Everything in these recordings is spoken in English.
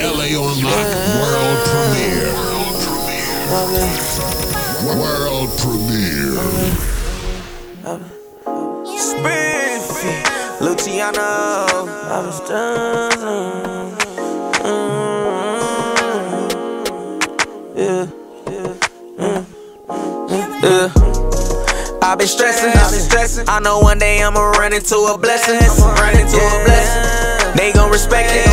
LA on Lock world premiere. World premiere. Spiffie, Luciano. I was done. Yeah, yeah, yeah. I've been stressing, I've been stressing. I know one day I'ma run into a blessing. Run into a blessing. They gon' respect it.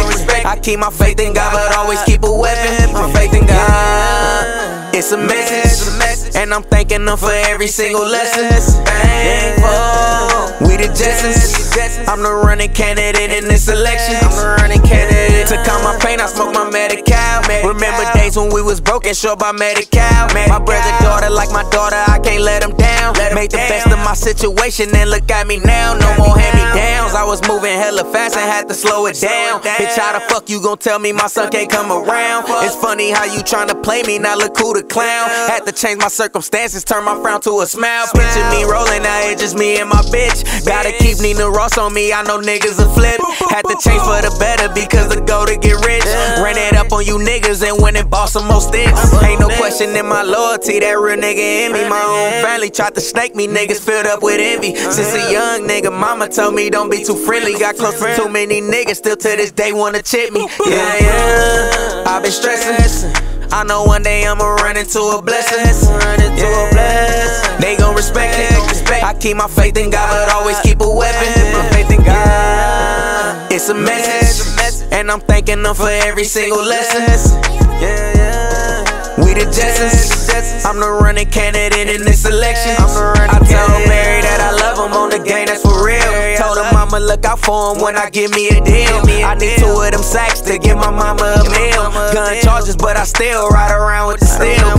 Keep my faith in God, but always keep a weapon. My faith in God. It's a message, and I'm thanking them for every single lesson. Thankful. We the Jetsons. I'm the running candidate in this election. I'm the running candidate. To calm my pain, I smoke my medical. Remember days when we was broken, short by medical. My brother, daughter, like my daughter, I can't let them down. Made the best of my situation, and look at me now. No more hand me downs. I was moving hella fast and had to slow it down. Bitch, how the fuck you gon' tell me my son can't come around? It's funny how you tryna play me, now look who the clown. Had to change my circumstances, turn my frown to a smile. Picture me rolling, now it's just me and my bitch. Gotta keep Nina Ross on me, I know niggas will flip. Had to change for the better because the goal to get rich. It on you niggas and went and bought some more sticks. Ain't no question in my loyalty, that real nigga in me. My own family tried to snake me, niggas filled up with envy. Since a young nigga, mama told me don't be too friendly. Got close to too many niggas, still to this day wanna chip me. Yeah, yeah. I've been stressing. I know one day I'ma run into a blessing. Run into a blessing. They gon' respect it. I keep my faith in God, but always keep a weapon. My faith in God. It's a message, and I'm thanking them for every single lesson. Yeah, yeah. We the Jetsons. I'm the running candidate in this election. I tell Mary that I love him on the game, that's for real. Told her mama look out for him when I give me a deal. I need two of them sacks to give my mama a meal. Gun charges, but I still ride around with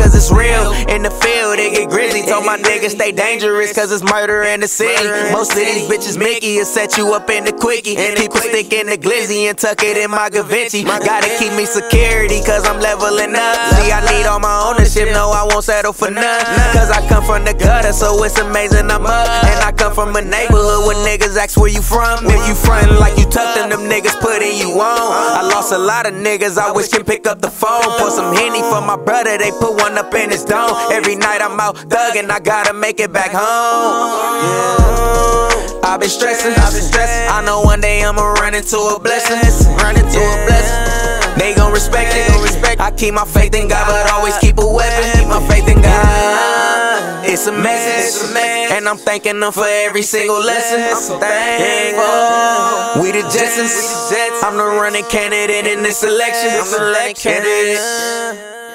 cause it's real. In the field, it get grizzly. Told my niggas stay dangerous, cause it's murder in the city. Most of these bitches Mickey will set you up in the quickie. Keep a stick in the glizzy and tuck it in my Givenchy. Gotta keep me security, cause I'm leveling up. See, I need all no, I won't settle for none. Cause I come from the gutter, so it's amazing I'm up. And I come from a neighborhood where niggas ask where you from. If you frontin' like you tough, then them niggas putting you on. I lost a lot of niggas, I wish can pick up the phone. Pour some Henny for my brother, they put one up in his dome. Every night I'm out thuggin', I gotta make it back home. Yeah. I've been stressing, I've been stressing. I know one day I'ma run into a blessing. Run into a blessing. They gon' respect it, gon' respect. I keep my faith in God, but always keep a weapon. Keep my faith in God. It's a message, and I'm thanking them for every single lesson. I'm thankful. We the Jetsons. I'm the running candidate in this election. I'm the candidate.